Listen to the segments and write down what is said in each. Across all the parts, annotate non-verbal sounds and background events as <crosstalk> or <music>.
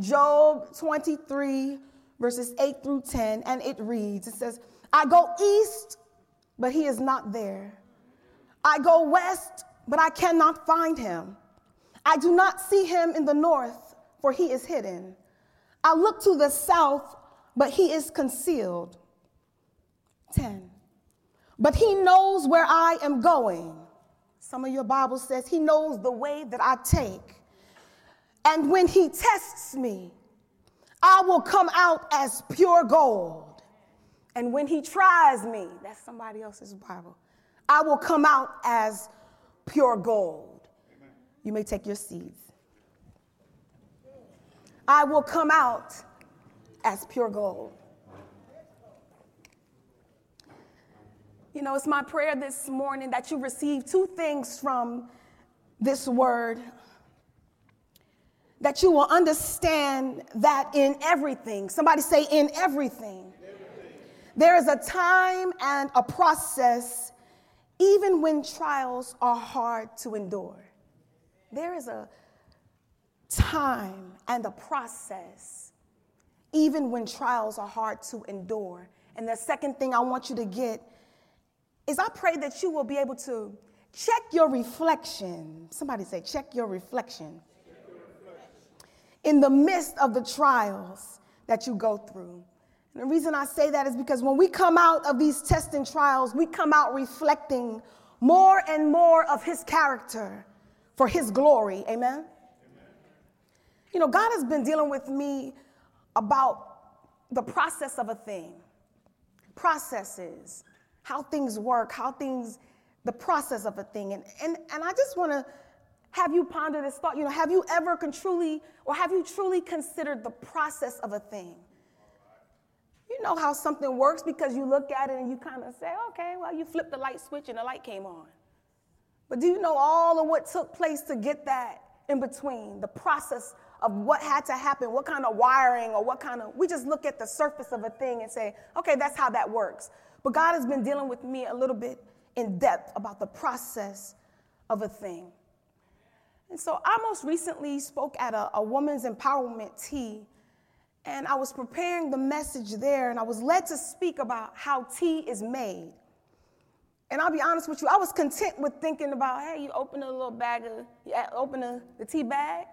Job 23, verses 8 through 10, and it reads It says, I go east, but he is not there. I go west, but I cannot find him. I do not see him in the north, for he is hidden. I look to the south, but he is concealed. 10. But he knows where I am going. Some of your Bible says he knows the way that I take. And when he tests me, I will come out as pure gold. And when he tries me, that's somebody else's Bible, I will come out as pure gold. You may take your seeds. I will come out as pure gold. You know, it's my prayer this morning that you receive two things from this word that you will understand that in everything, somebody say, in everything, everything. there is a time and a process, even when trials are hard to endure. There is a time and a process, even when trials are hard to endure. And the second thing I want you to get is I pray that you will be able to check your reflection. Somebody say, check your reflection in the midst of the trials that you go through. And the reason I say that is because when we come out of these tests and trials, we come out reflecting more and more of His character for His glory. Amen? Amen? You know, God has been dealing with me about the process of a thing, processes, how things work, how things, the process of a thing. And, and, and I just want to have you pondered this thought? You know, have you ever truly, or have you truly considered the process of a thing? You know how something works because you look at it and you kind of say, okay, well, you flipped the light switch and the light came on. But do you know all of what took place to get that in between? The process of what had to happen, what kind of wiring or what kind of, we just look at the surface of a thing and say, okay, that's how that works. But God has been dealing with me a little bit in depth about the process of a thing. And so I most recently spoke at a, a woman's empowerment tea, and I was preparing the message there, and I was led to speak about how tea is made. And I'll be honest with you, I was content with thinking about, hey, you open a little bag of, you open a, the tea bag,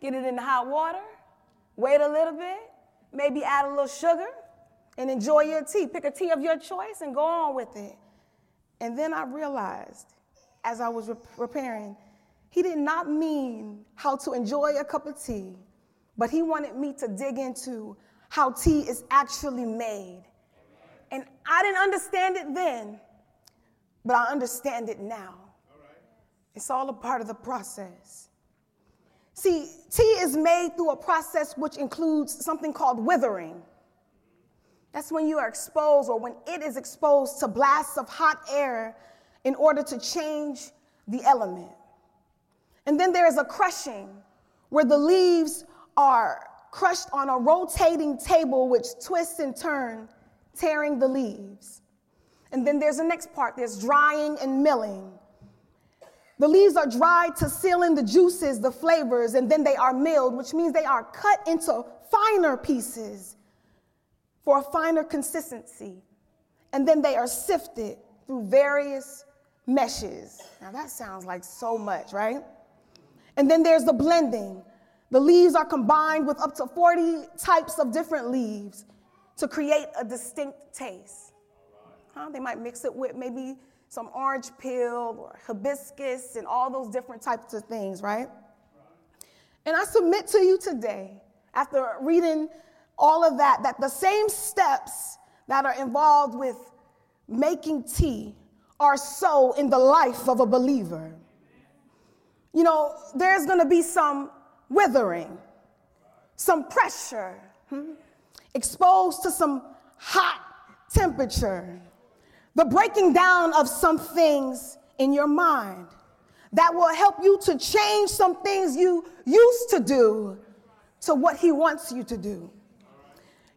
get it in the hot water, wait a little bit, maybe add a little sugar, and enjoy your tea. Pick a tea of your choice and go on with it. And then I realized, as I was re- preparing, he did not mean how to enjoy a cup of tea, but he wanted me to dig into how tea is actually made. And I didn't understand it then, but I understand it now. It's all a part of the process. See, tea is made through a process which includes something called withering. That's when you are exposed or when it is exposed to blasts of hot air in order to change the element. And then there is a crushing where the leaves are crushed on a rotating table which twists and turns, tearing the leaves. And then there's the next part there's drying and milling. The leaves are dried to seal in the juices, the flavors, and then they are milled, which means they are cut into finer pieces for a finer consistency. And then they are sifted through various meshes. Now that sounds like so much, right? And then there's the blending. The leaves are combined with up to 40 types of different leaves to create a distinct taste. Huh? They might mix it with maybe some orange peel or hibiscus and all those different types of things, right? And I submit to you today, after reading all of that, that the same steps that are involved with making tea are so in the life of a believer you know, there's going to be some withering, some pressure, hmm? exposed to some hot temperature, the breaking down of some things in your mind that will help you to change some things you used to do to what he wants you to do.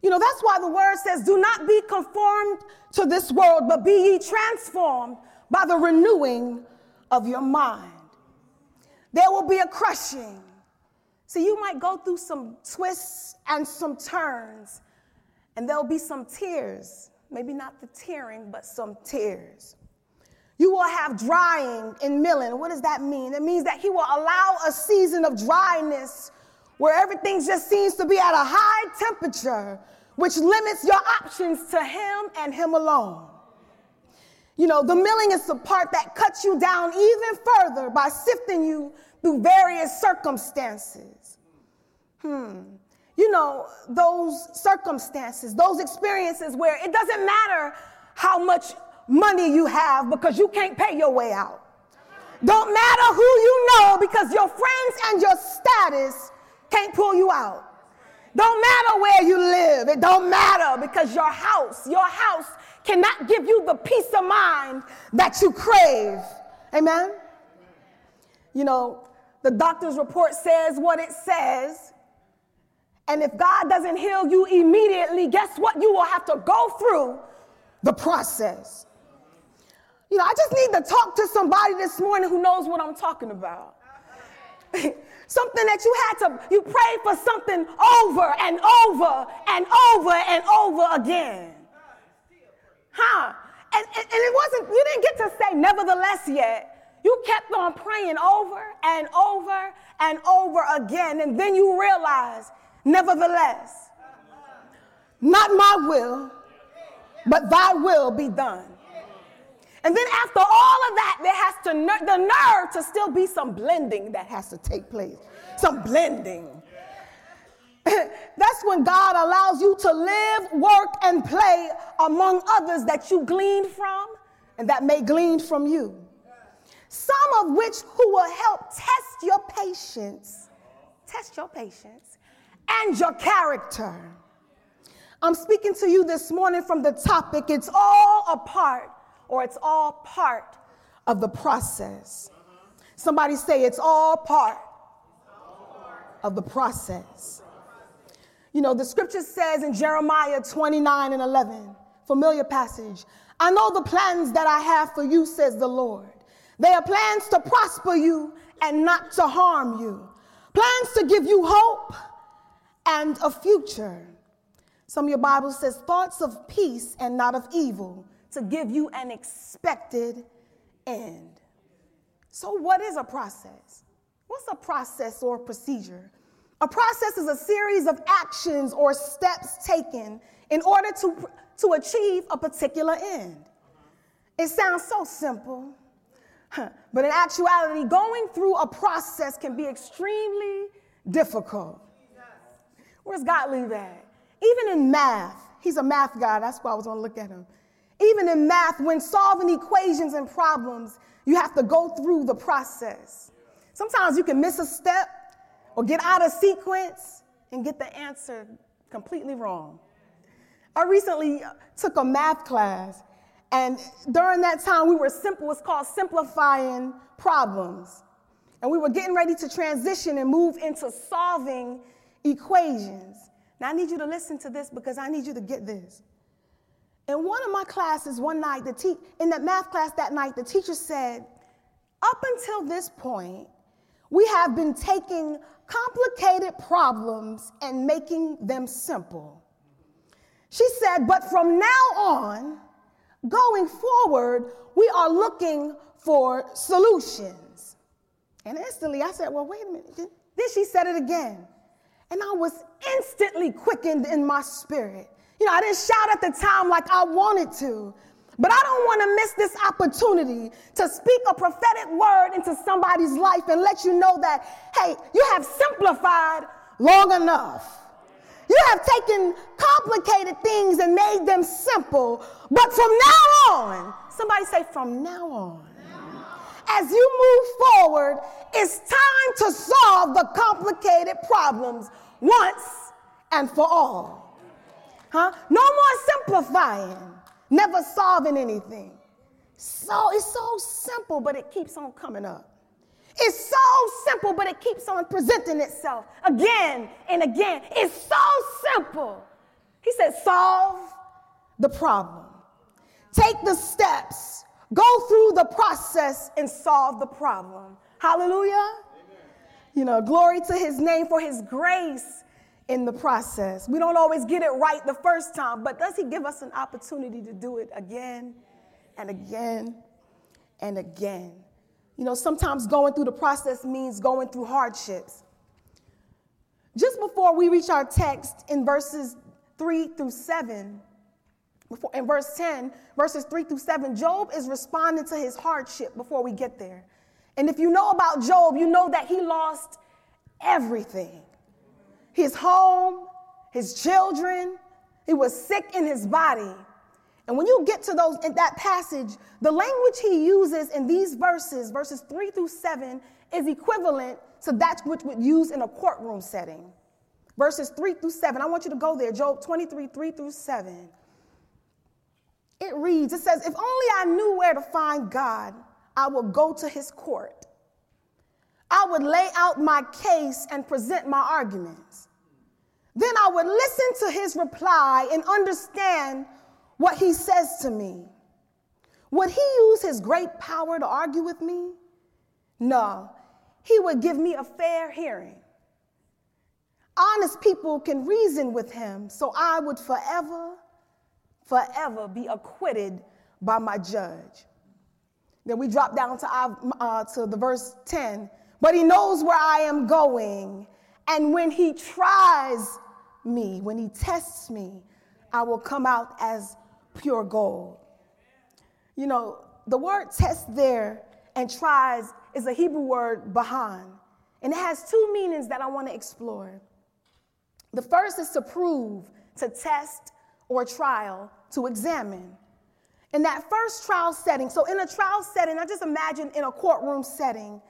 You know, that's why the word says, Do not be conformed to this world, but be ye transformed by the renewing of your mind. There will be a crushing. So you might go through some twists and some turns, and there'll be some tears. Maybe not the tearing, but some tears. You will have drying and milling. What does that mean? It means that He will allow a season of dryness where everything just seems to be at a high temperature, which limits your options to Him and Him alone. You know, the milling is the part that cuts you down even further by sifting you through various circumstances. Hmm. You know, those circumstances, those experiences where it doesn't matter how much money you have because you can't pay your way out. Don't matter who you know because your friends and your status can't pull you out. Don't matter where you live. It don't matter because your house, your house cannot give you the peace of mind that you crave. Amen? You know, the doctor's report says what it says. And if God doesn't heal you immediately, guess what? You will have to go through the process. You know, I just need to talk to somebody this morning who knows what I'm talking about. <laughs> something that you had to, you prayed for something over and over and over and over again. Huh? And, and, and it wasn't, you didn't get to say nevertheless yet. You kept on praying over and over and over again. And then you realize, nevertheless, not my will, but thy will be done. And then after all of that, there has to the nerve to still be some blending that has to take place. Some blending. <coughs> That's when God allows you to live, work, and play among others that you gleaned from and that may glean from you. Some of which who will help test your patience, test your patience, and your character. I'm speaking to you this morning from the topic it's all a part or it's all part of the process. Somebody say it's all part of the process. You know, the scripture says in Jeremiah 29 and 11, familiar passage, I know the plans that I have for you, says the Lord. They are plans to prosper you and not to harm you, plans to give you hope and a future. Some of your Bible says thoughts of peace and not of evil to give you an expected end. So, what is a process? What's a process or procedure? A process is a series of actions or steps taken in order to, to achieve a particular end. It sounds so simple, but in actuality, going through a process can be extremely difficult. Where's leave at? Even in math, he's a math guy, that's why I was gonna look at him. Even in math, when solving equations and problems, you have to go through the process. Sometimes you can miss a step or get out of sequence and get the answer completely wrong. I recently uh, took a math class, and during that time, we were simple, it's called simplifying problems. And we were getting ready to transition and move into solving equations. Now, I need you to listen to this because I need you to get this. In one of my classes one night, the te- in that math class that night, the teacher said, Up until this point, we have been taking complicated problems and making them simple. She said, But from now on, going forward, we are looking for solutions. And instantly I said, Well, wait a minute. Then she said it again. And I was instantly quickened in my spirit. You know, I didn't shout at the time like I wanted to, but I don't want to miss this opportunity to speak a prophetic word into somebody's life and let you know that, hey, you have simplified long enough. You have taken complicated things and made them simple, but from now on, somebody say, from now on. As you move forward, it's time to solve the complicated problems once and for all. Huh? No more simplifying, never solving anything. So it's so simple, but it keeps on coming up. It's so simple, but it keeps on presenting itself again and again. It's so simple. He said, solve the problem. Take the steps, go through the process, and solve the problem. Hallelujah. Amen. You know, glory to his name for his grace in the process. We don't always get it right the first time, but does he give us an opportunity to do it again and again and again? You know, sometimes going through the process means going through hardships. Just before we reach our text in verses 3 through 7, before, in verse 10, verses 3 through 7, Job is responding to his hardship before we get there. And if you know about Job, you know that he lost everything his home, his children, he was sick in his body. And when you get to those in that passage, the language he uses in these verses, verses 3 through 7, is equivalent to that which would use in a courtroom setting. Verses 3 through 7. I want you to go there, Job 23, 3 through 7. It reads, it says, If only I knew where to find God, I would go to his court. I would lay out my case and present my arguments. Then I would listen to his reply and understand what he says to me. Would he use his great power to argue with me? No, he would give me a fair hearing. Honest people can reason with him, so I would forever forever be acquitted by my judge. Then we drop down to, uh, to the verse 10. But he knows where I am going. And when he tries me, when he tests me, I will come out as pure gold. You know, the word test there and tries is a Hebrew word, bahan. And it has two meanings that I want to explore. The first is to prove, to test, or trial to examine. In that first trial setting, so in a trial setting, I just imagine in a courtroom setting,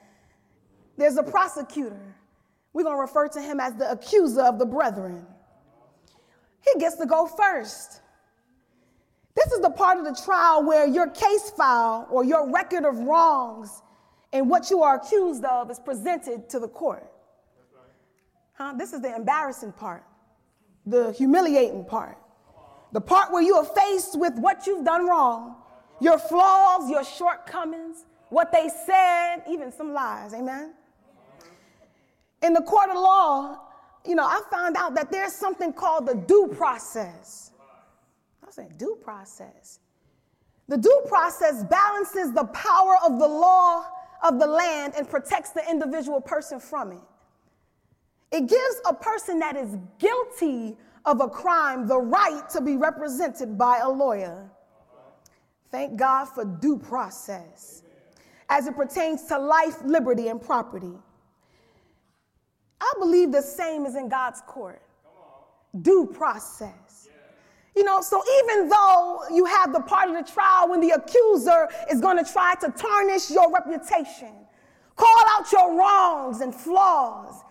there's a prosecutor. We're going to refer to him as the accuser of the brethren. He gets to go first. This is the part of the trial where your case file or your record of wrongs and what you are accused of is presented to the court. Huh? This is the embarrassing part, the humiliating part. The part where you are faced with what you've done wrong, your flaws, your shortcomings, what they said, even some lies. Amen. In the court of law, you know, I found out that there's something called the due process. I saying, due process. The due process balances the power of the law of the land and protects the individual person from it. It gives a person that is guilty of a crime the right to be represented by a lawyer. Thank God for due process as it pertains to life, liberty, and property. I believe the same is in God's court. Due process. You know, so even though you have the part of the trial when the accuser is going to try to tarnish your reputation, call out your wrongs and flaws,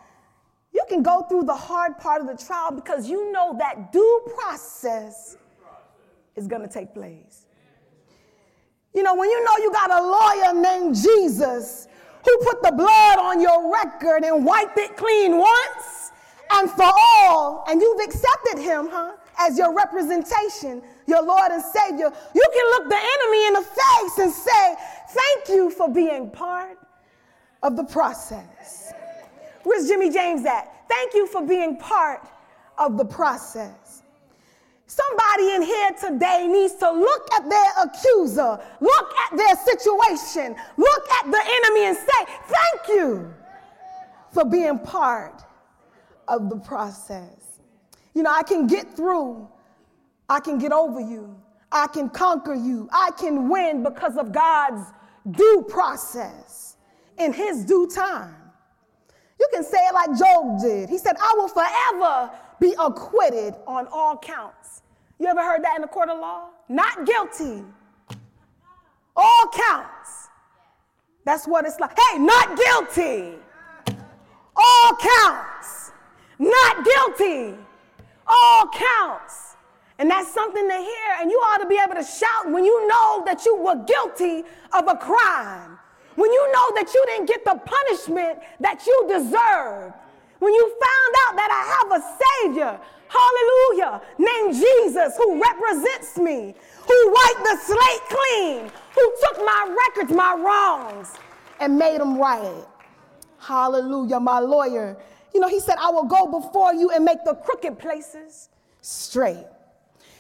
you can go through the hard part of the trial because you know that due process is going to take place. You know, when you know you got a lawyer named Jesus who put the blood on your record and wiped it clean once and for all, and you've accepted him, huh, as your representation, your Lord and Savior, you can look the enemy in the face and say, Thank you for being part of the process. Where's Jimmy James at? Thank you for being part of the process. Somebody in here today needs to look at their accuser, look at their situation, look at the enemy and say, Thank you for being part of the process. You know, I can get through, I can get over you, I can conquer you, I can win because of God's due process in His due time. You can say it like Job did. He said, I will forever be acquitted on all counts. You ever heard that in the court of law? Not guilty. All counts. That's what it's like. Hey, not guilty. All counts. Not guilty. All counts. And that's something to hear, and you ought to be able to shout when you know that you were guilty of a crime. When you know that you didn't get the punishment that you deserve. When you found out that I have a Savior, hallelujah, named Jesus, who represents me, who wiped the slate clean, who took my records, my wrongs, and made them right. Hallelujah, my lawyer. You know, he said, I will go before you and make the crooked places straight.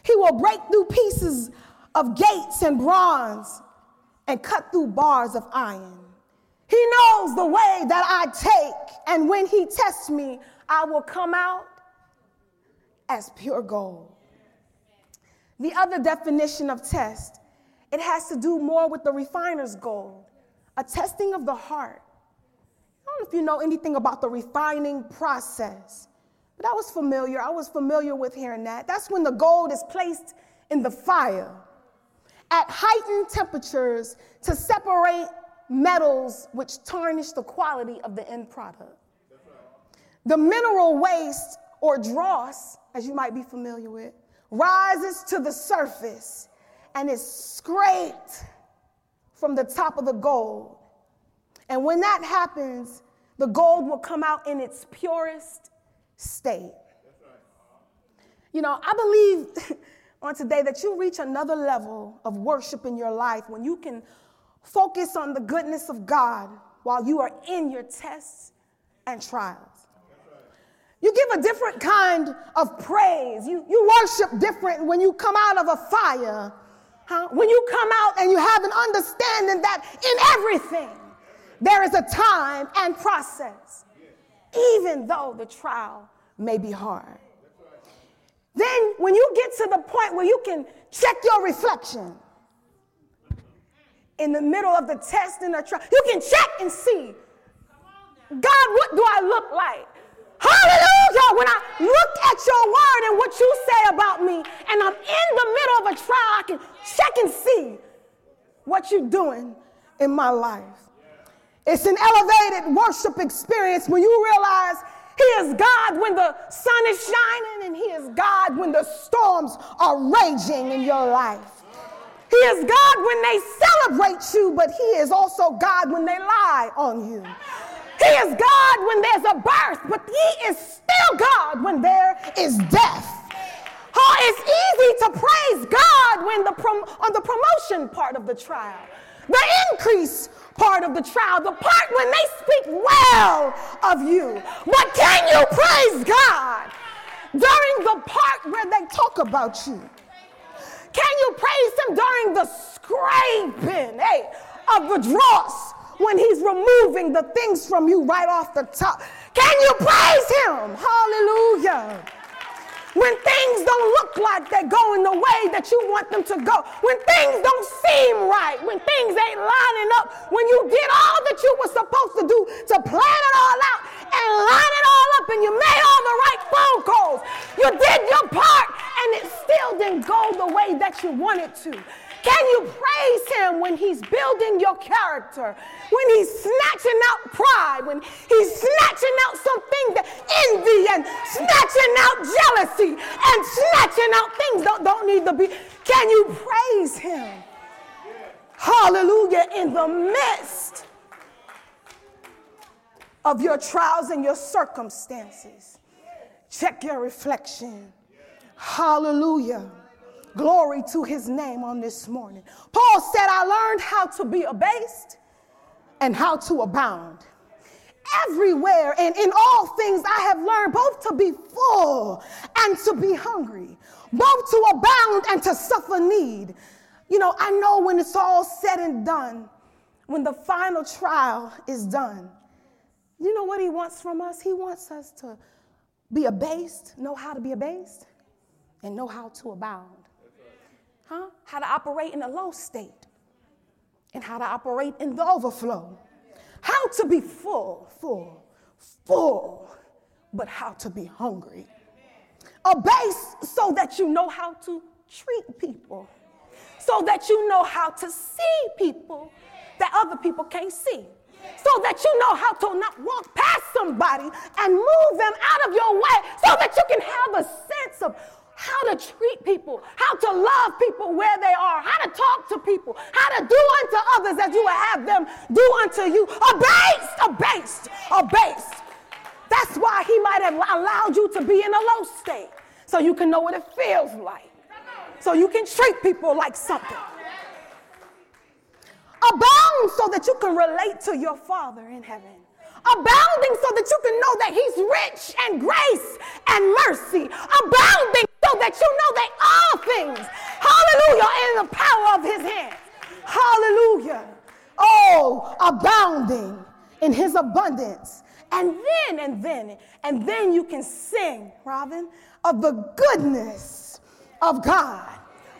He will break through pieces of gates and bronze and cut through bars of iron. He knows the way that I take, and when he tests me, I will come out as pure gold. The other definition of test, it has to do more with the refiner's gold, a testing of the heart. I don't know if you know anything about the refining process, but I was familiar. I was familiar with hearing that. That's when the gold is placed in the fire at heightened temperatures to separate metals which tarnish the quality of the end product. The mineral waste or dross, as you might be familiar with, rises to the surface and is scraped from the top of the gold. And when that happens, the gold will come out in its purest state. You know, I believe <laughs> on today that you reach another level of worship in your life when you can focus on the goodness of God while you are in your tests and trials. You give a different kind of praise. You, you worship different when you come out of a fire. Huh? When you come out and you have an understanding that in everything there is a time and process, even though the trial may be hard. Then, when you get to the point where you can check your reflection in the middle of the test and the trial, you can check and see God, what do I look like? Hallelujah. When I look at your word and what you say about me, and I'm in the middle of a trial, I can check and see what you're doing in my life. It's an elevated worship experience when you realize He is God when the sun is shining, and He is God when the storms are raging in your life. He is God when they celebrate you, but He is also God when they lie on you. He is God when there's a birth, but He is still God when there is death. Oh, it's easy to praise God when the prom- on the promotion part of the trial, the increase part of the trial, the part when they speak well of you. But can you praise God during the part where they talk about you? Can you praise Him during the scraping, hey, of the dross when He's removing the things from you right off the top? Can you praise Him? Hallelujah when things don't look like they're going the way that you want them to go, when things don't seem right, when things ain't lining up, when you did all that you were supposed to do to plan it all out and line it all up and you made all the right phone calls, you did your part and it still didn't go the way that you wanted to. Can you praise him when he's building your character? When he's snatching out pride, when he's snatching out something that envy and snatching out jealousy and snatching out things that don't need to be. Can you praise him? Hallelujah. In the midst of your trials and your circumstances, check your reflection. Hallelujah. Glory to his name on this morning. Paul said, I learned how to be abased and how to abound. Everywhere and in all things, I have learned both to be full and to be hungry, both to abound and to suffer need. You know, I know when it's all said and done, when the final trial is done, you know what he wants from us? He wants us to be abased, know how to be abased, and know how to abound. Huh? How to operate in a low state and how to operate in the overflow. How to be full, full, full, but how to be hungry. A base so that you know how to treat people, so that you know how to see people that other people can't see, so that you know how to not walk past somebody and move them out of your way, so that you can have a sense of how to treat people, how to love people where they are, how to talk to people, how to do unto others as you would have them do unto you. Abased, abased, abased. That's why he might have allowed you to be in a low state so you can know what it feels like, so you can treat people like something. Abound so that you can relate to your Father in heaven abounding so that you can know that He's rich in grace and mercy, abounding that you know that all things, hallelujah, are in the power of His hands. Hallelujah. Oh, abounding in His abundance. And then, and then, and then you can sing, Robin, of the goodness of God.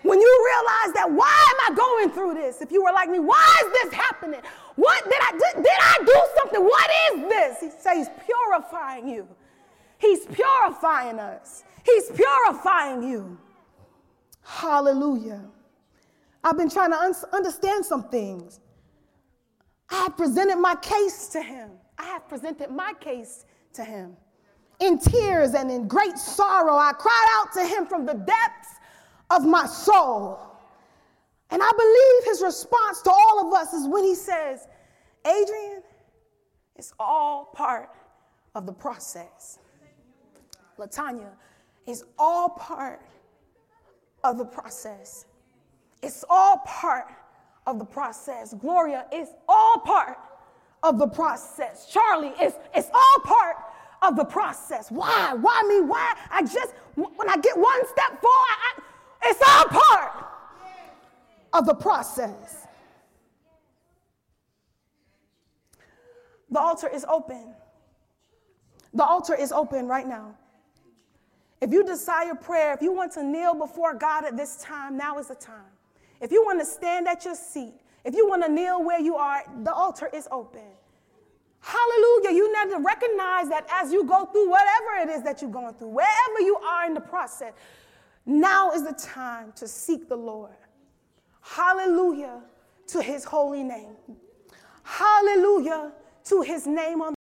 When you realize that, why am I going through this? If you were like me, why is this happening? What did I did, did I do something? What is this? He says he's purifying you. He's purifying us. He's purifying you. Hallelujah. I've been trying to un- understand some things. I have presented my case to him. I have presented my case to him. In tears and in great sorrow, I cried out to him from the depths of my soul. And I believe his response to all of us is when he says, Adrian, it's all part of the process. Latanya, it's all part of the process. It's all part of the process. Gloria, it's all part of the process. Charlie, it's, it's all part of the process. Why? Why me? Why? I just, when I get one step forward, I, it's all part of the process. The altar is open. The altar is open right now. If you desire prayer, if you want to kneel before God at this time, now is the time. If you want to stand at your seat, if you want to kneel where you are, the altar is open. Hallelujah. You need to recognize that as you go through whatever it is that you're going through, wherever you are in the process, now is the time to seek the Lord. Hallelujah to his holy name. Hallelujah to his name on